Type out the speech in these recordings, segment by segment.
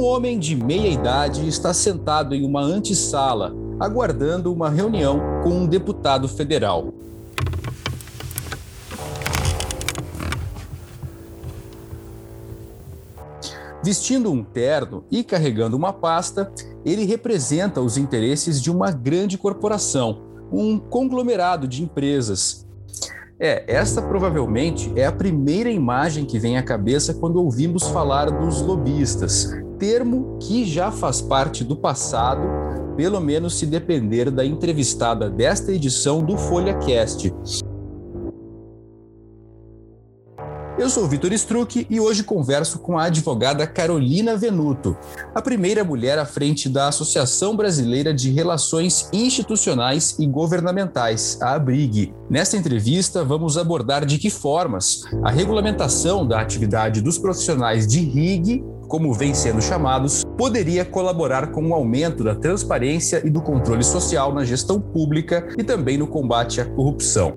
Um homem de meia idade está sentado em uma antessala, aguardando uma reunião com um deputado federal. Vestindo um terno e carregando uma pasta, ele representa os interesses de uma grande corporação, um conglomerado de empresas. É, esta provavelmente é a primeira imagem que vem à cabeça quando ouvimos falar dos lobistas, termo que já faz parte do passado, pelo menos se depender da entrevistada desta edição do FolhaCast. Eu sou Vitor Struck e hoje converso com a advogada Carolina Venuto, a primeira mulher à frente da Associação Brasileira de Relações Institucionais e Governamentais, a ABRIG. Nesta entrevista, vamos abordar de que formas a regulamentação da atividade dos profissionais de RIG como vem sendo chamados, poderia colaborar com o aumento da transparência e do controle social na gestão pública e também no combate à corrupção.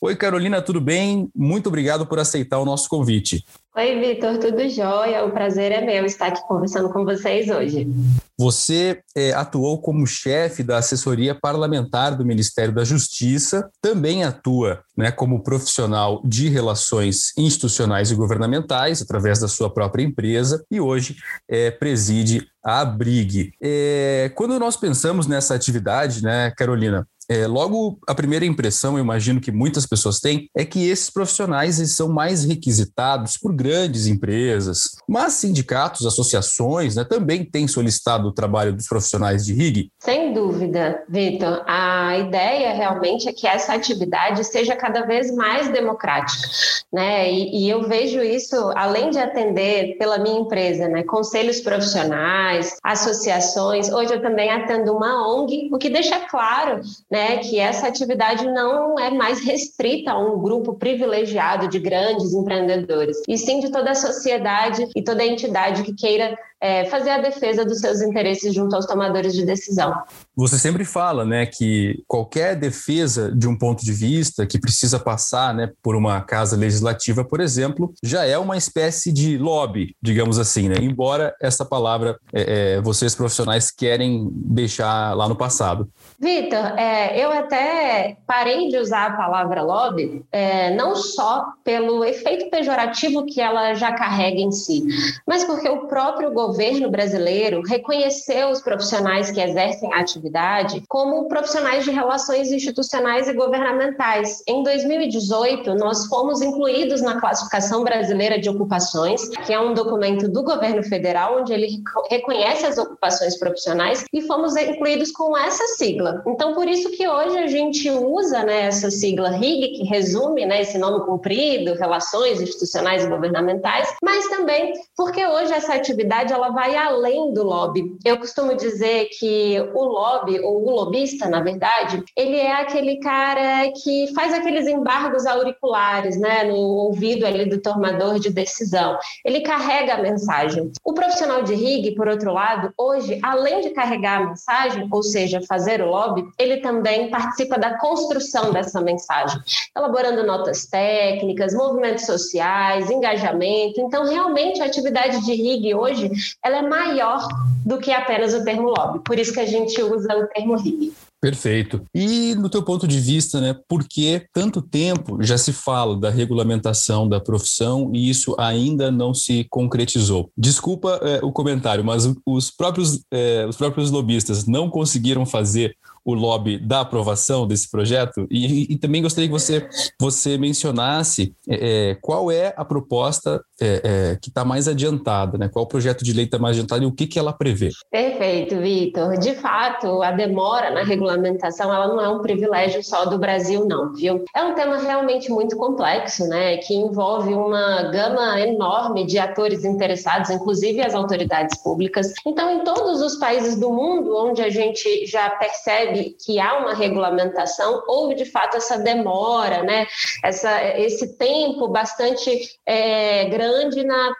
Oi, Carolina, tudo bem? Muito obrigado por aceitar o nosso convite. Oi, Vitor, tudo jóia? O prazer é meu estar aqui conversando com vocês hoje. Você é, atuou como chefe da assessoria parlamentar do Ministério da Justiça, também atua né, como profissional de relações institucionais e governamentais, através da sua própria empresa, e hoje é, preside a Abrig. É, quando nós pensamos nessa atividade, né, Carolina, é, logo, a primeira impressão, eu imagino que muitas pessoas têm, é que esses profissionais são mais requisitados por grandes empresas, mas sindicatos, associações né, também têm solicitado o trabalho dos profissionais de RIG. Sem dúvida, Vitor. A ideia realmente é que essa atividade seja cada vez mais democrática. Né? E, e eu vejo isso, além de atender pela minha empresa, né, conselhos profissionais, associações, hoje eu também atendo uma ONG, o que deixa claro né, que essa atividade não é mais restrita a um grupo privilegiado de grandes empreendedores, e sim de toda a sociedade e toda a entidade que queira é, fazer a defesa dos seus interesses junto aos tomadores de decisão. Você sempre fala, né, que qualquer defesa de um ponto de vista que precisa passar, né, por uma casa legislativa, por exemplo, já é uma espécie de lobby, digamos assim, né? Embora essa palavra é, é, vocês profissionais querem deixar lá no passado. Vitor, é, eu até parei de usar a palavra lobby, é, não só pelo efeito pejorativo que ela já carrega em si, mas porque o próprio governo brasileiro reconheceu os profissionais que exercem a atividade como profissionais de relações institucionais e governamentais. Em 2018, nós fomos incluídos na classificação brasileira de ocupações, que é um documento do governo federal, onde ele reconhece as ocupações profissionais, e fomos incluídos com essa sigla sigla. Então, por isso que hoje a gente usa né, essa sigla RIG, que resume né, esse nome comprido, Relações Institucionais e Governamentais, mas também porque hoje essa atividade ela vai além do lobby. Eu costumo dizer que o lobby, ou o lobista, na verdade, ele é aquele cara que faz aqueles embargos auriculares né, no ouvido ali do tomador de decisão. Ele carrega a mensagem. O profissional de RIG, por outro lado, hoje, além de carregar a mensagem, ou seja, fazer o lobby, ele também participa da construção dessa mensagem, elaborando notas técnicas, movimentos sociais, engajamento. Então, realmente, a atividade de RIG hoje ela é maior do que apenas o termo lobby. Por isso que a gente usa o termo RIG. Perfeito. E no teu ponto de vista, né, por que tanto tempo já se fala da regulamentação da profissão e isso ainda não se concretizou? Desculpa é, o comentário, mas os próprios, é, os próprios lobistas não conseguiram fazer o lobby da aprovação desse projeto? E, e também gostaria que você, você mencionasse é, é qual é a proposta é, é, que está mais adiantada, né? qual projeto de lei está mais adiantado e o que, que ela prevê. Perfeito, Vitor. De fato, a demora na regulamentação ela não é um privilégio só do Brasil, não, viu? É um tema realmente muito complexo, né? que envolve uma gama enorme de atores interessados, inclusive as autoridades públicas. Então, em todos os países do mundo onde a gente já percebe percebe que há uma regulamentação, houve de fato essa demora, né? essa, esse tempo bastante é, grande grande na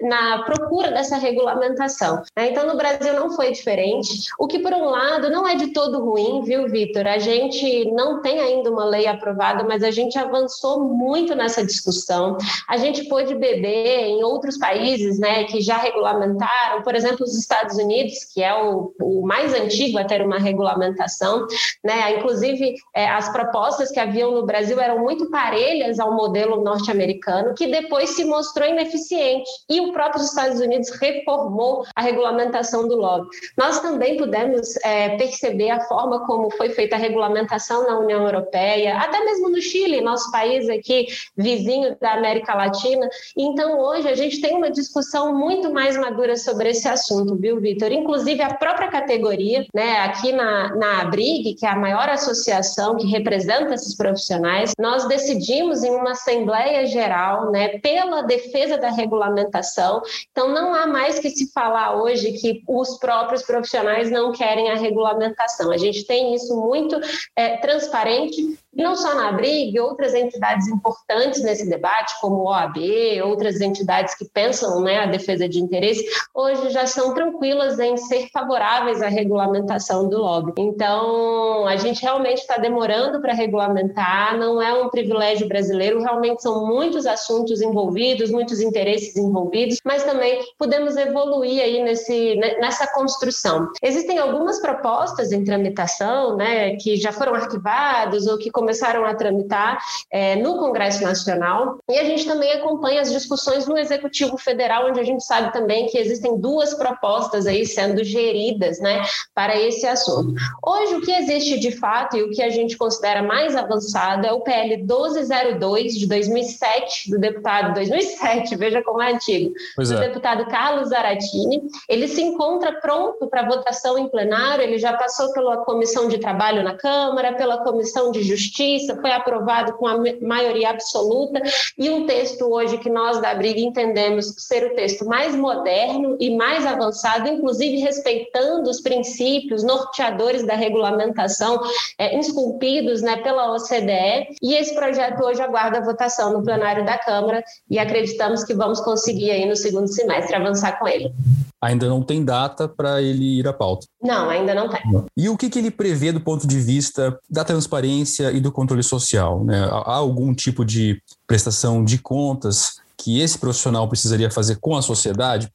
na procura dessa regulamentação. Né? Então, no Brasil não foi diferente, o que, por um lado, não é de todo ruim, viu, Vitor? A gente não tem ainda uma lei aprovada, mas a gente avançou muito nessa discussão. A gente pôde beber em outros países né, que já regulamentaram, por exemplo, os Estados Unidos, que é o, o mais antigo a ter uma regulamentação. Né? Inclusive, é, as propostas que haviam no Brasil eram muito parelhas ao modelo norte-americano, que depois se mostrou ineficiente e o próprio Estados Unidos reformou a regulamentação do lobby. Nós também pudemos é, perceber a forma como foi feita a regulamentação na União Europeia, até mesmo no Chile, nosso país aqui, vizinho da América Latina. Então, hoje, a gente tem uma discussão muito mais madura sobre esse assunto, viu, Vitor? Inclusive, a própria categoria, né, aqui na, na ABRIG, que é a maior associação que representa esses profissionais, nós decidimos em uma Assembleia Geral, né, pela defesa da regulamentação. Então, não há mais que se falar hoje que os próprios profissionais não querem a regulamentação. A gente tem isso muito é, transparente não só na Abrigue, outras entidades importantes nesse debate, como o OAB, outras entidades que pensam né, a defesa de interesse, hoje já são tranquilas em ser favoráveis à regulamentação do lobby. Então, a gente realmente está demorando para regulamentar, não é um privilégio brasileiro, realmente são muitos assuntos envolvidos, muitos interesses envolvidos, mas também podemos evoluir aí nesse, nessa construção. Existem algumas propostas em tramitação, né, que já foram arquivadas ou que começaram a tramitar é, no Congresso Nacional e a gente também acompanha as discussões no Executivo Federal, onde a gente sabe também que existem duas propostas aí sendo geridas, né, para esse assunto. Hoje, o que existe de fato e o que a gente considera mais avançado é o PL 1202 de 2007 do deputado 2007, veja como é antigo, pois do é. deputado Carlos Zaratini. Ele se encontra pronto para votação em plenário, ele já passou pela comissão de trabalho na Câmara, pela comissão de justiça Justiça, foi aprovado com a maioria absoluta, e um texto hoje que nós da Briga entendemos ser o texto mais moderno e mais avançado, inclusive respeitando os princípios norteadores da regulamentação é, esculpidos né, pela OCDE, e. Esse projeto hoje aguarda votação no plenário da Câmara e acreditamos que vamos conseguir aí no segundo semestre avançar com ele ainda não tem data para ele ir à pauta. Não, ainda não tem. E o que, que ele prevê do ponto de vista da transparência e do controle social? Né? Há algum tipo de prestação de contas que esse profissional precisaria fazer com a sociedade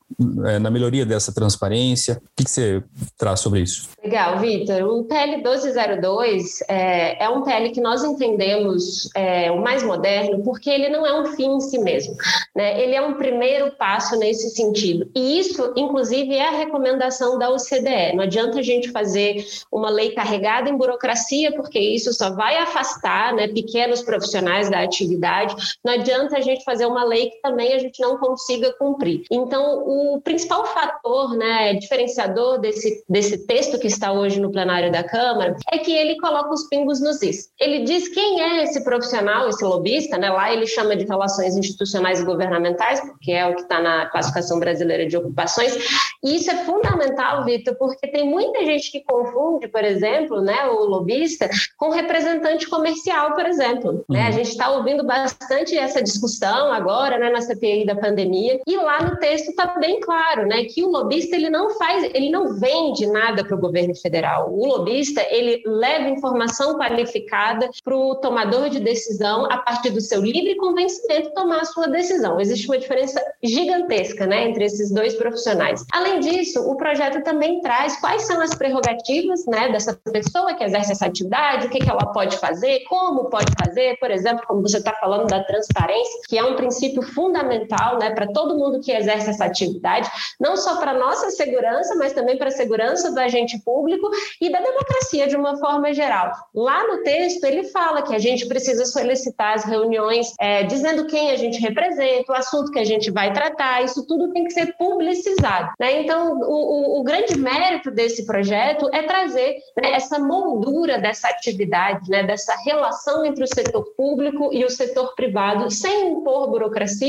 é, na melhoria dessa transparência? O que, que você traz sobre isso? Legal, Vitor. O PL 1202 é, é, um PL que nós entendemos é, o mais moderno porque ele não é um fim em si mesmo. Né? Ele é um primeiro passo nesse sentido. E isso, inclusive, é a recomendação da OCDE. Não adianta a gente fazer uma lei carregada em burocracia, porque isso só vai afastar né, pequenos profissionais da atividade. Não adianta a gente fazer uma lei que também a gente não consiga cumprir. Então, o principal fator né, diferenciador desse, desse texto que está hoje no plenário da Câmara é que ele coloca os pingos nos is. Ele diz quem é esse profissional, esse lobista, né? lá ele chama de relações institucionais e governamentais, porque é o que está na classificação brasileira de ocupações, e isso é fundamental, Vitor, porque tem muita gente que confunde, por exemplo, né, o lobista com representante comercial, por exemplo. Né? A uhum. gente está ouvindo bastante essa discussão agora, né, na CPI da pandemia, e lá no texto está bem claro, né, que o lobista ele não faz, ele não vende nada para o governo federal. O lobista ele leva informação qualificada para o tomador de decisão a partir do seu livre convencimento tomar a sua decisão. Existe uma diferença gigantesca, né, entre esses dois profissionais. Além disso, o projeto também traz quais são as prerrogativas, né, dessa pessoa que exerce essa atividade, o que, que ela pode fazer, como pode fazer, por exemplo, como você está falando da transparência, que é um princípio fundamental né, para todo mundo que exerce essa atividade, não só para a nossa segurança, mas também para a segurança do agente público e da democracia de uma forma geral. Lá no texto, ele fala que a gente precisa solicitar as reuniões é, dizendo quem a gente representa, o assunto que a gente vai tratar, isso tudo tem que ser publicizado. Né? Então, o, o, o, grande mérito desse projeto é trazer né, essa moldura dessa atividade, né, dessa relação entre o setor público e o setor privado, sem impor burocracia,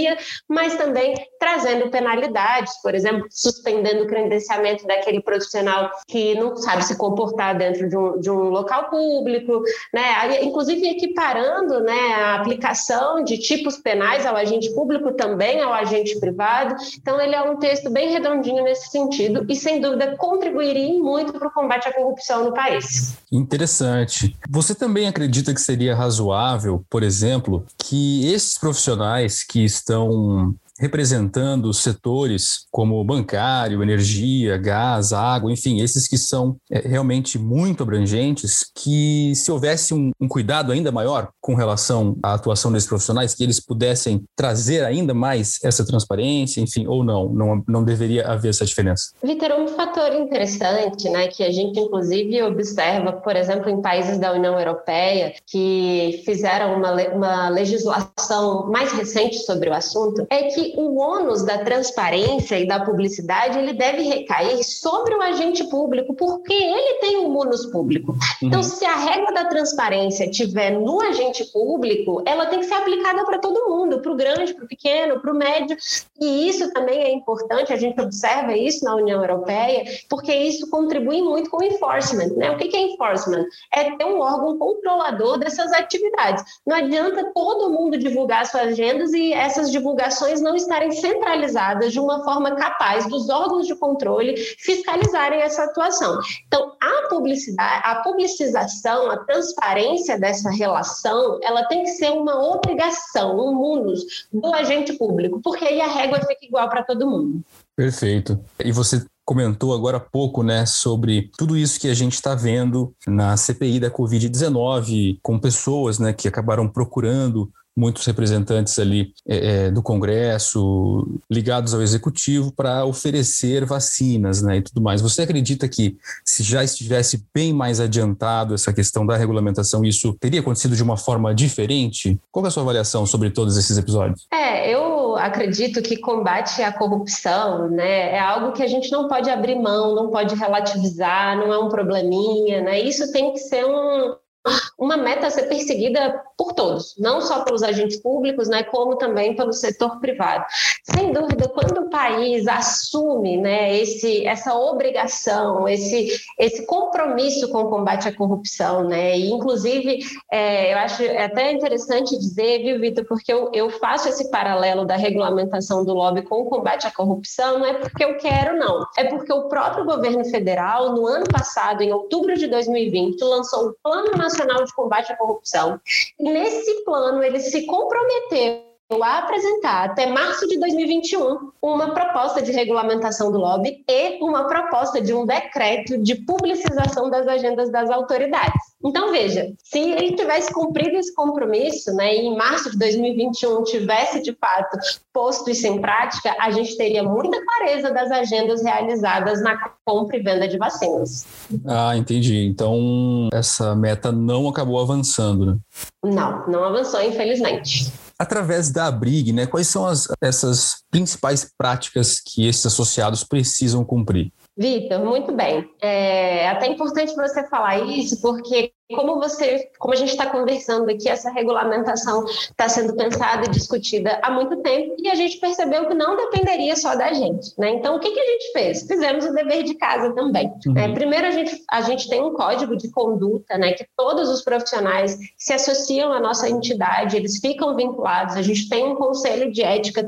mas também trazendo penalidades, por exemplo, suspendendo o credenciamento daquele profissional que não sabe se comportar dentro de um, de um local público, né? inclusive equiparando né, a aplicação de tipos penais ao agente público também ao agente privado. Então, ele é um texto bem redondinho nesse sentido e, sem dúvida, contribuiria muito para o combate à corrupção no país. Interessante. Você também acredita que seria razoável, por exemplo, que esses profissionais que estão representando setores como bancário, energia, gás, água, enfim, esses que são é, realmente muito abrangentes, que se houvesse um, um, cuidado ainda maior com relação à atuação desses profissionais, que eles pudessem trazer ainda mais essa transparência, enfim, ou não, não, não deveria haver essa diferença? Vitor, um fator interessante, né, que a gente inclusive observa, por exemplo, em países da União Europeia que fizeram uma, uma legislação mais recente sobre o assunto, é que o ônus da transparência e da publicidade ele deve recair sobre o agente público, porque ele tem um ônus público. Uhum. Então, se a regra da transparência tiver no agente público, ela tem que ser aplicada para todo mundo, para o grande, para o pequeno, para o médio. E isso também é importante, a gente observa isso na União Europeia, porque isso contribui muito com o enforcement. Né? O que é enforcement? É ter um órgão controlador dessas atividades. Não adianta todo mundo divulgar suas agendas e essas divulgações não estarem centralizadas de uma forma capaz dos órgãos de controle fiscalizarem essa atuação. Então, a publicidade, a publicização, a transparência dessa relação, ela tem que ser uma obrigação, um munus do agente público, porque aí a régua fica igual para todo mundo. Perfeito. E você comentou agora há pouco, né, sobre tudo isso que a gente está vendo na CPI da Covid-19, com pessoas, né, que acabaram procurando muitos representantes ali é, é, do Congresso ligados ao Executivo para oferecer vacinas, né, e tudo mais. Você acredita que se já estivesse bem mais adiantado essa questão da regulamentação, isso teria acontecido de uma forma diferente? Qual é a sua avaliação sobre todos esses episódios? É, eu acredito que combate à corrupção, né, é algo que a gente não pode abrir mão, não pode relativizar, não é um probleminha, né? Isso tem que ser um uma meta a ser perseguida por todos, não só pelos agentes públicos, né, como também pelo setor privado. Sem dúvida, quando o país assume né, esse, essa obrigação, esse, esse compromisso com o combate à corrupção, né, e inclusive é, eu acho até interessante dizer, viu, Vitor, porque eu, eu faço esse paralelo da regulamentação do lobby com o combate à corrupção, não é porque eu quero, não, é porque o próprio governo federal, no ano passado, em outubro de 2020, lançou o Plano Nacional de Combate à Corrupção. E nesse plano, ele se comprometeu a apresentar até março de 2021 uma proposta de regulamentação do lobby e uma proposta de um decreto de publicização das agendas das autoridades. Então, veja, se ele tivesse cumprido esse compromisso, né, e em março de 2021 tivesse de fato posto isso em prática, a gente teria muita clareza das agendas realizadas na compra e venda de vacinas. Ah, entendi. Então, essa meta não acabou avançando, né? Não, não avançou, infelizmente através da Abrig, né, quais são as, essas principais práticas que esses associados precisam cumprir? Vitor, muito bem. É até importante você falar isso, porque como você, como a gente está conversando aqui, essa regulamentação está sendo pensada e discutida há muito tempo e a gente percebeu que não dependeria só da gente, né? Então, o que, que a gente fez? Fizemos o dever de casa também. Uhum. É, primeiro, a gente, a gente tem um código de conduta, né? Que todos os profissionais se associam à nossa entidade, eles ficam vinculados. A gente tem um conselho de ética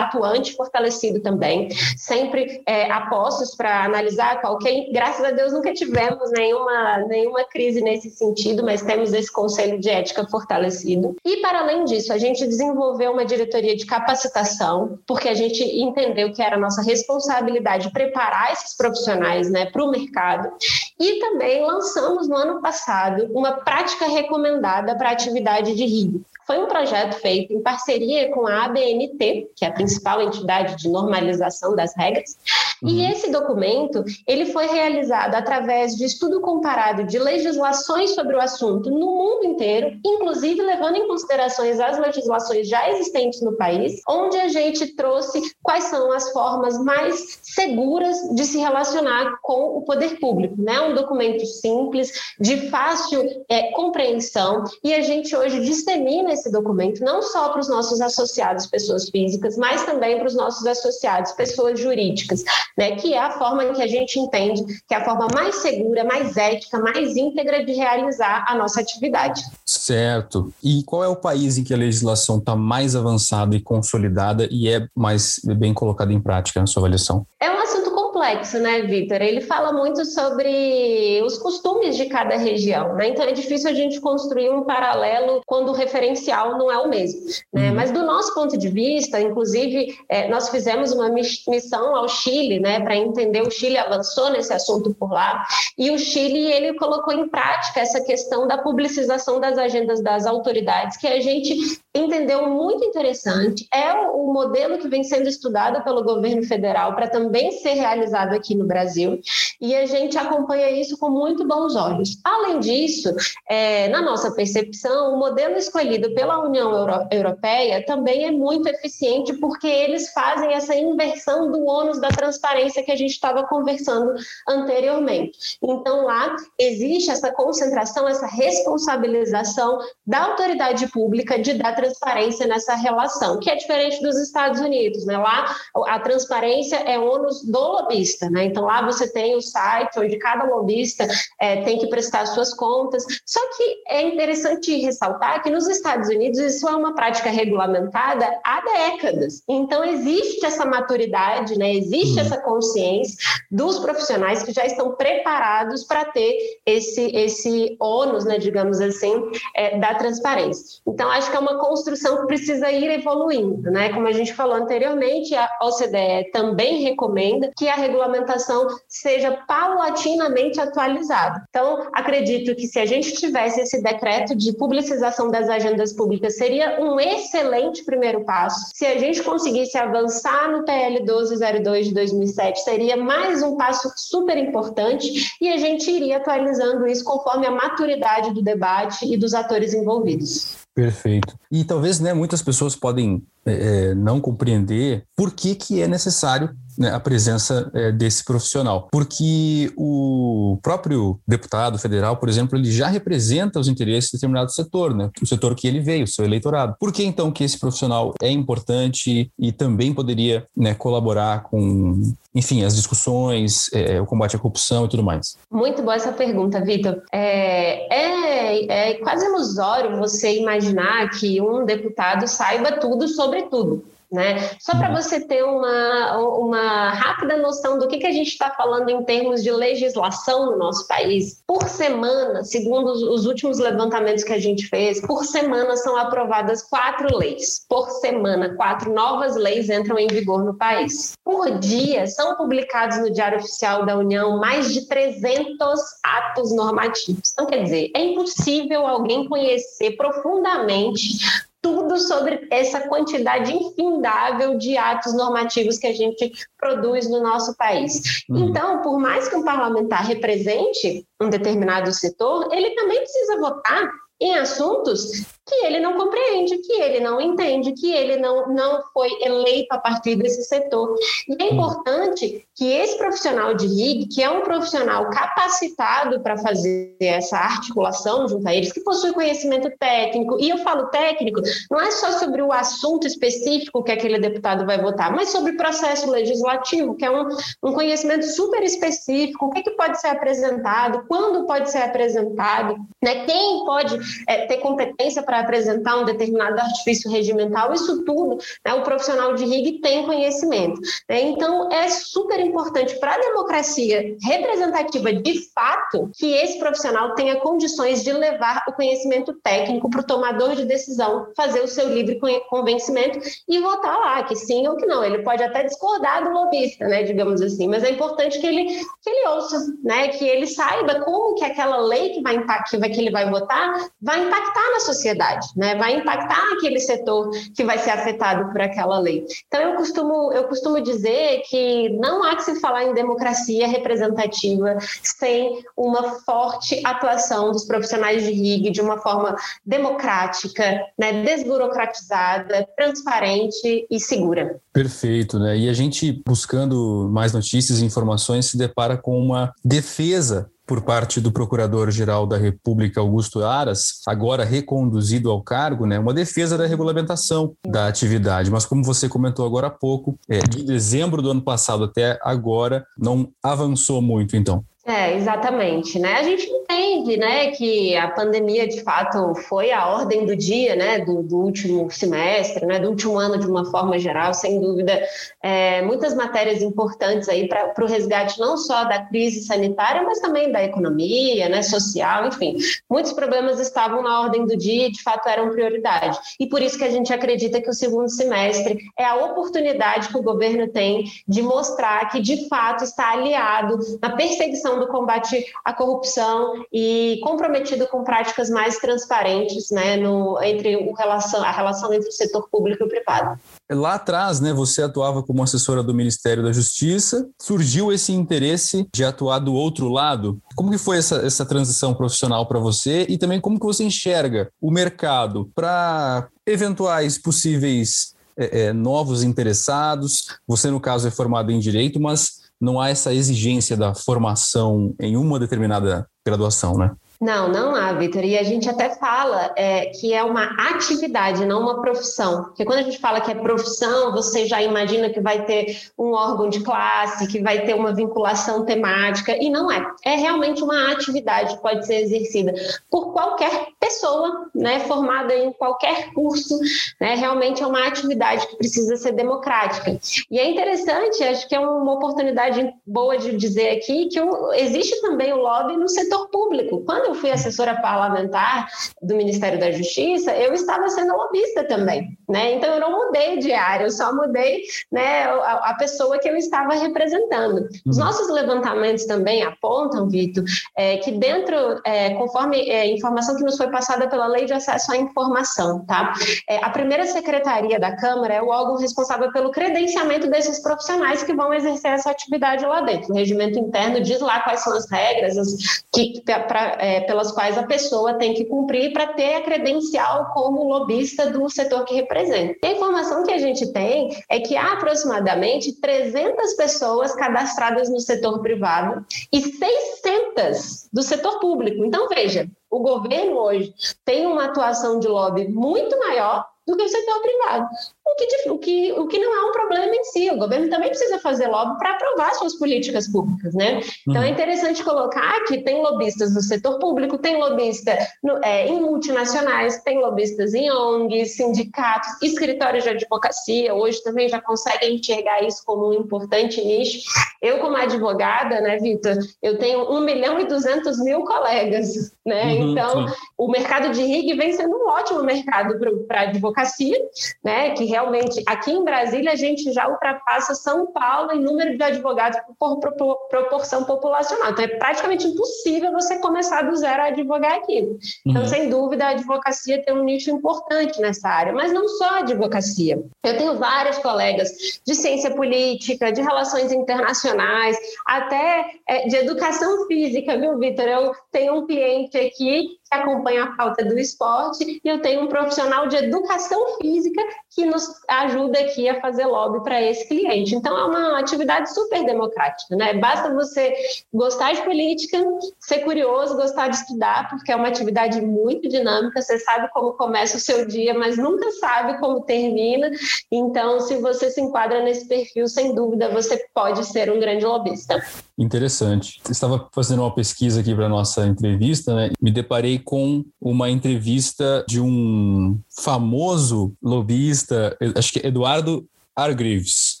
atuante fortalecido também, sempre é, apostos para analisar qualquer. Graças a Deus nunca tivemos nenhuma, nenhuma crise nesse sentido, mas temos esse conselho de ética fortalecido. E para além disso, a gente desenvolveu uma diretoria de capacitação, porque a gente entendeu que era nossa responsabilidade preparar esses profissionais né, para o mercado. E também lançamos no ano passado uma prática recomendada para atividade de rio. Foi um projeto feito em parceria com a ABNT, que é a principal entidade de normalização das regras, Uhum. E esse documento, ele foi realizado através de estudo comparado de legislações sobre o assunto no mundo inteiro, inclusive levando em considerações as legislações já existentes no país, onde a gente trouxe quais são as formas mais seguras de se relacionar com o poder público, né? Um documento simples, de fácil é, compreensão, e a gente hoje dissemina esse documento não só para os nossos associados, pessoas físicas, mas também para os nossos associados, pessoas jurídicas, né? Que é a forma que a gente entende que é a forma mais segura, mais ética, mais íntegra de realizar a nossa atividade. Certo. E qual é o país em que a legislação está mais avançada e consolidada e é mais bem colocada em prática na sua avaliação? É um assunto complexo, né, Vitor? Ele fala muito sobre os costumes de cada região, né? Então é difícil a gente construir um paralelo quando o referencial não é o mesmo, né? Uhum. Mas do nosso ponto de vista, inclusive, é, nós fizemos uma missão ao Chile, né, para entender o Chile avançou nesse assunto por lá e o Chile ele colocou em prática essa questão da publicização das agendas das autoridades que a gente entendeu muito interessante. É o modelo que vem sendo estudado pelo governo federal para também ser realizado aqui no Brasil, e a gente acompanha isso com muito bons olhos. Além disso, é, na nossa percepção, o modelo escolhido pela União Euro Europeia também é muito eficiente porque eles fazem essa inversão do ônus da transparência que a gente estava conversando anteriormente. Então, lá existe essa concentração, essa responsabilização da autoridade pública de dar transparência nessa relação, que é diferente dos Estados Unidos. Né? Lá, a transparência é ônus do lobista. Né? Então, lá você tem o site onde cada lobista é, tem que prestar suas contas. Só que é interessante ressaltar que nos Estados Unidos isso é uma prática regulamentada há décadas. Então, existe essa maturidade, né? existe uhum. essa consciência dos profissionais que já estão preparados para ter esse, esse ônus, né, digamos assim, é, da transparência. Então, acho que é uma construção que precisa ir evoluindo, né? Como a gente falou anteriormente, a OCDE também recomenda que a regulamentação seja paulatinamente atualizada. Então, acredito que se a gente tivesse esse decreto de publicização das agendas públicas, seria um excelente primeiro passo. Se a gente conseguisse avançar no PL 1202 de 2007, seria mais um passo super importante e a gente iria atualizando isso conforme a maturidade do debate e dos atores envolvidos. Perfeito. E talvez né, muitas pessoas podem é, não compreender por que, que é necessário né, a presença é, desse profissional. Porque o próprio deputado federal, por exemplo, ele já representa os interesses de determinado setor, né, o setor que ele veio, o seu eleitorado. Por que então que esse profissional é importante e também poderia né, colaborar com, enfim, as discussões, é, o combate à corrupção e tudo mais? Muito boa essa pergunta, Vitor. É, é, é quase ilusório você imaginar que um deputado saiba tudo sobre tudo. Né? Só para uhum. você ter uma, uma rápida noção do que, que a gente está falando em termos de legislação no nosso país, por semana, segundo os, os, últimos levantamentos que a gente fez, por semana são aprovadas quatro leis. Por semana, quatro novas leis entram em vigor no país. Por dia, são publicados no Diário Oficial da União mais de 300 atos normativos. Então, quer dizer, é impossível alguém conhecer profundamente tudo sobre essa quantidade infindável de atos normativos que a gente produz no nosso país. Uhum. Então, por mais que um parlamentar represente um determinado setor, ele também precisa votar em assuntos que ele não compreende, que ele não entende, que ele não, não foi eleito a partir desse setor. E é hum. importante que esse profissional de RIG, que é um profissional capacitado para fazer essa articulação junto a eles, que possui conhecimento técnico, e eu falo técnico, não é só sobre o assunto específico que aquele deputado vai votar, mas sobre o processo legislativo, que é um, um conhecimento super específico, o que, que pode ser apresentado, quando pode ser apresentado, né? quem pode é, ter competência para apresentar um determinado artifício regimental, isso tudo né, o profissional de RIG tem conhecimento. Né? Então, é super importante para a democracia representativa de fato que esse profissional tenha condições de levar o conhecimento técnico para o tomador de decisão fazer o seu livre convencimento e votar lá, que sim ou que não. Ele pode até discordar do lobista, né, digamos assim, mas é importante que ele, que ele ouça, né, que ele saiba como que aquela lei que, vai impactar, que ele vai votar vai impactar na sociedade prioridade, né? Vai impactar aquele setor que vai ser afetado por aquela lei. Então eu costumo eu costumo dizer que não há que se falar em democracia representativa sem uma forte atuação dos profissionais de RIG de uma forma democrática, né, desburocratizada, transparente e segura. Perfeito, né? E a gente buscando mais notícias e informações se depara com uma defesa por parte do Procurador-Geral da República, Augusto Aras, agora reconduzido ao cargo, né, uma defesa da regulamentação da atividade. Mas, como você comentou agora há pouco, é, de dezembro do ano passado até agora, não avançou muito, então. É, exatamente, né? A gente entende, né, que a pandemia de fato foi a ordem do dia, né, do, do último semestre, né, do último ano de uma forma geral, sem dúvida, é, muitas matérias importantes aí para o resgate não só da crise sanitária, mas também da economia, né, social, enfim, muitos problemas estavam na ordem do dia e de fato eram prioridade. E por isso que a gente acredita que o segundo semestre é a oportunidade que o governo tem de mostrar que de fato está aliado na perseguição questão do combate à corrupção e comprometido com práticas mais transparentes né, no, entre o relação, a relação entre o setor público e o privado. Lá atrás, né, você atuava como assessora do Ministério da Justiça, surgiu esse interesse de atuar do outro lado. Como que foi essa, essa transição profissional para você e também como que você enxerga o mercado para eventuais possíveis é, é, novos interessados? Você, no caso, é formado em Direito, mas não há essa exigência da formação em uma determinada graduação, né? Não, não há, Vitor. E a gente até fala é, que é uma atividade, não uma profissão. Porque quando a gente fala que é profissão, você já imagina que vai ter um órgão de classe, que vai ter uma vinculação temática, e não é. É realmente uma atividade que pode ser exercida por qualquer pessoa, né, formada em qualquer curso. Né, realmente é uma atividade que precisa ser democrática. E é interessante, acho que é uma oportunidade boa de dizer aqui que existe também o lobby no setor público. Quando eu fui assessora parlamentar do Ministério da Justiça, eu estava sendo lobista também, né? Então eu não mudei de área, eu só mudei, né, a, a pessoa que eu estava representando. Os uhum. nossos levantamentos também apontam, Vitor, é, que dentro, é, conforme é, informação que nos foi passada pela Lei de Acesso à Informação, tá? É, a primeira secretaria da Câmara é o órgão responsável pelo credenciamento desses profissionais que vão exercer essa atividade lá dentro. O regimento interno diz lá quais são as regras as, que, pra, é, pelas quais a pessoa tem que cumprir para ter a credencial como lobista do setor que representa. A informação que a gente tem é que há aproximadamente 300 pessoas cadastradas no setor privado e 600 do setor público. Então, veja, o governo hoje tem uma atuação de lobby muito maior do que o setor privado. O que, o, que, o que não é um problema em si. O governo também precisa fazer lobby para aprovar suas políticas públicas, né? Então uhum. é interessante colocar que tem lobistas no setor público, tem lobista no, é, em multinacionais, tem lobistas em ONGs, sindicatos, escritórios de advocacia, hoje também já conseguem enxergar isso como um importante nicho. Eu, como advogada, né, Vitor, eu tenho 1 milhão e 200 mil colegas, né? Uhum, então, sim. o mercado de RIG vem sendo um ótimo mercado para a advocacia, né? Que realmente aqui em Brasília a gente já ultrapassa São Paulo em número de advogados por, proporção populacional. Então é praticamente impossível você começar do zero a advogar aqui. Então, uhum. sem dúvida, a advocacia tem um nicho importante nessa área, mas não só a advocacia. Eu tenho vários colegas de ciência política, de relações internacionais, até é, de educação física, viu, Vitor? Eu tenho um cliente aqui que acompanha a pauta do esporte e eu tenho um profissional de educação física que nos ajuda aqui a fazer lobby para esse cliente. Então, é uma atividade super democrática, né? Basta você gostar de política, ser curioso, gostar de estudar, porque é uma atividade muito dinâmica. Você sabe como começa o seu dia, mas nunca sabe como termina. Então, se você se enquadra nesse perfil, sem dúvida, você pode ser um grande lobista. Interessante. Estava fazendo uma pesquisa aqui para nossa entrevista, né? Me deparei com uma entrevista de um famoso lobista, acho que é Eduardo Argreaves,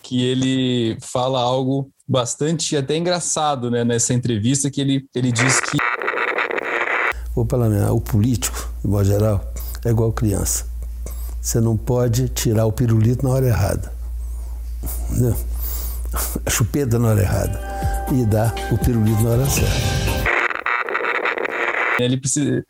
que ele fala algo bastante até engraçado, né, nessa entrevista que ele ele diz que o parlamentar, o político, de modo geral, é igual criança. Você não pode tirar o pirulito na hora errada. Entendeu? A chupeta na hora errada e dar o pirulito na hora certa. Ele precisa.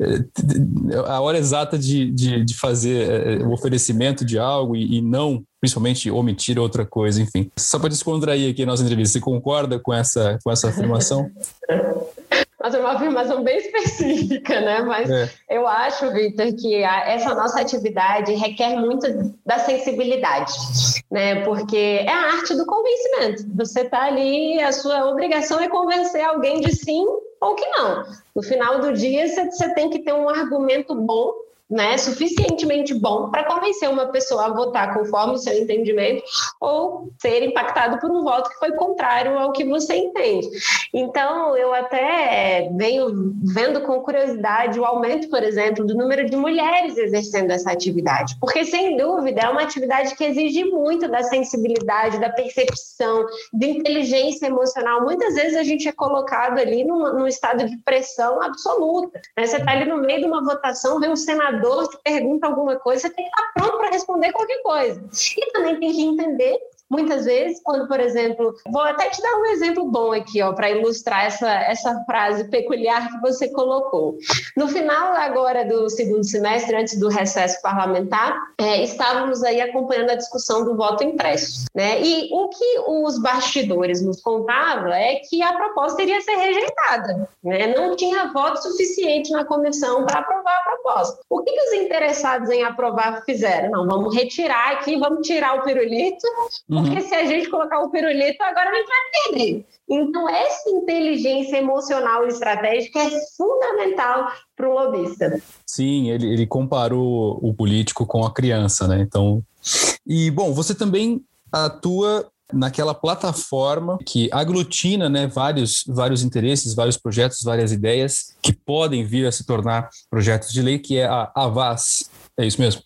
É, a hora exata de, de, de fazer é, o oferecimento de algo e, e não principalmente omitir outra coisa, enfim. Só para descontrair aqui a nossa entrevista, você concorda com essa, com essa afirmação? mas é uma afirmação bem específica, né? Mas é. eu acho, Vitor, que a, essa nossa atividade requer muito da sensibilidade, né? Porque é a arte do convencimento. Você está ali, a sua obrigação é convencer alguém de sim ou que não. No final do dia, você tem que ter um argumento bom né, suficientemente bom para convencer uma pessoa a votar conforme o seu entendimento ou ser impactado por um voto que foi contrário ao que você entende. Então, eu até venho vendo com curiosidade o aumento, por exemplo, do número de mulheres exercendo essa atividade, porque sem dúvida é uma atividade que exige muito da sensibilidade, da percepção, de inteligência emocional. Muitas vezes a gente é colocado ali num, num estado de pressão absoluta. Né? Você está ali no meio de uma votação, vê um senador senador te pergunta alguma coisa, você tem que estar pronto para responder qualquer coisa. E também tem que entender Muitas vezes, quando, por exemplo, vou até te dar um exemplo bom aqui, ó, para ilustrar essa, essa frase peculiar que você colocou. No final agora do segundo semestre, antes do recesso parlamentar, é, estávamos aí acompanhando a discussão do voto impresso, né? E o que os bastidores nos contavam é que a proposta iria ser rejeitada, né? Não tinha voto suficiente na comissão para aprovar a proposta. O que, que os interessados em aprovar fizeram? Não, vamos retirar aqui, vamos tirar o pirulito, uhum porque se a gente colocar o pirulito, agora a gente vai perder. Então, essa inteligência emocional e estratégica é fundamental para o lobista. Sim, ele, ele comparou o político com a criança, né? Então, e bom, você também atua naquela plataforma que aglutina né, vários, vários interesses, vários projetos, várias ideias que podem vir a se tornar projetos de lei, que é a Avaz. É isso mesmo?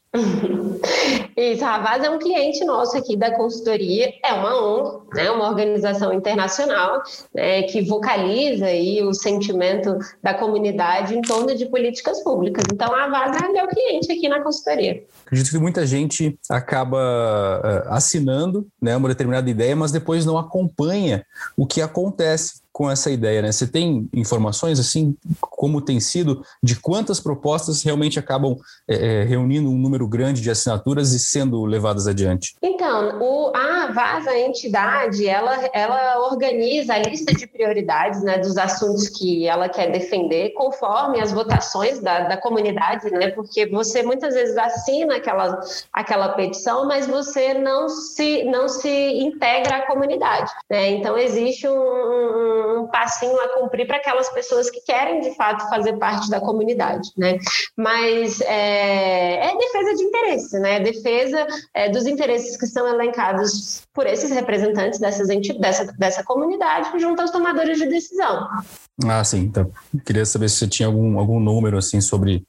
Isso, a Vaz é um cliente nosso aqui da consultoria, é uma ONG, né, uma organização internacional né, que vocaliza aí o sentimento da comunidade em torno de políticas públicas. Então, a Vaz é meu cliente aqui na consultoria. Acredito que muita gente acaba uh, assinando né, uma determinada ideia, mas depois não acompanha o que acontece com essa ideia, né? Você tem informações assim, como tem sido, de quantas propostas realmente acabam é, reunindo um número grande de assinaturas e sendo levadas adiante? Então, o, a VASA, a entidade, ela, ela organiza a lista de prioridades né, dos assuntos que ela quer defender, conforme as votações da, da comunidade, né? Porque você muitas vezes assina aquela, aquela petição, mas você não se, não se integra à comunidade, né? Então, existe um um passinho a cumprir para aquelas pessoas que querem de fato fazer parte da comunidade, né? Mas é, é defesa de interesse, né? Defesa é, dos interesses que são elencados por esses representantes dessas dessa, dessa comunidade junto aos tomadores de decisão. Ah, sim. Então, queria saber se você tinha algum, algum número assim sobre.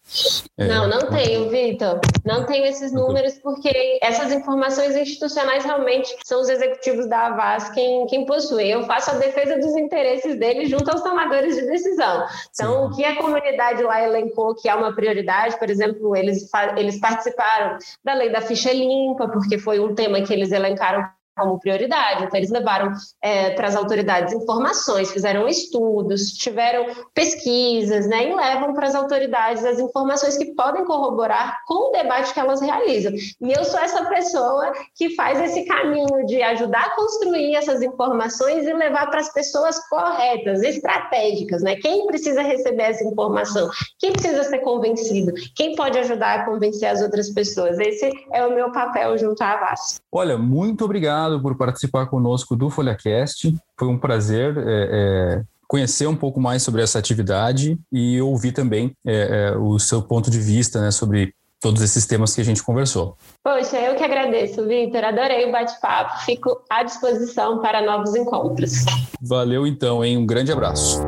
É, não, não tenho, Vitor. Não tenho esses números porque essas informações institucionais realmente são os executivos da Avas quem, quem possuem. Eu faço a defesa dos interesses deles junto aos tomadores de decisão. Então, sim. o que a comunidade lá elencou que é uma prioridade, por exemplo, eles, eles participaram da lei da ficha limpa, porque foi um tema que eles elencaram como prioridade. Então, eles levaram é, para as autoridades informações, fizeram estudos, tiveram pesquisas, né, e levam para as autoridades as informações que podem corroborar com o debate que elas realizam. E eu sou essa pessoa que faz esse caminho de ajudar a construir essas informações e levar para as pessoas corretas, estratégicas, né? Quem precisa receber essa informação? Quem precisa ser convencido? Quem pode ajudar a convencer as outras pessoas? Esse é o meu papel junto à VAS. Olha, muito obrigado obrigado por participar conosco do FolhaCast. Foi um prazer é, é, conhecer um pouco mais sobre essa atividade e ouvir também é, é, o seu ponto de vista né, sobre todos esses temas que a gente conversou. Poxa, eu que agradeço, Vitor. Adorei o bate-papo. Fico à disposição para novos encontros. Valeu então, hein? Um grande abraço.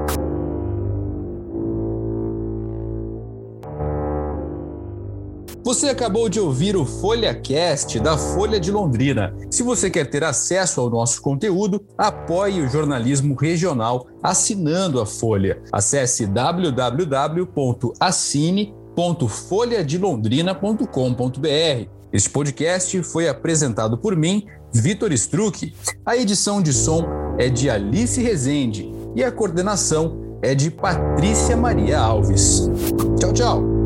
Você acabou de ouvir o FolhaCast da Folha de Londrina. Se você quer ter acesso ao nosso conteúdo, apoie o jornalismo regional assinando a Folha. Acesse www.assine.folhadelondrina.com.br. Este podcast foi apresentado por mim, Vitor Struck. A edição de som é de Alice Rezende e a coordenação é de Patrícia Maria Alves. Tchau, tchau.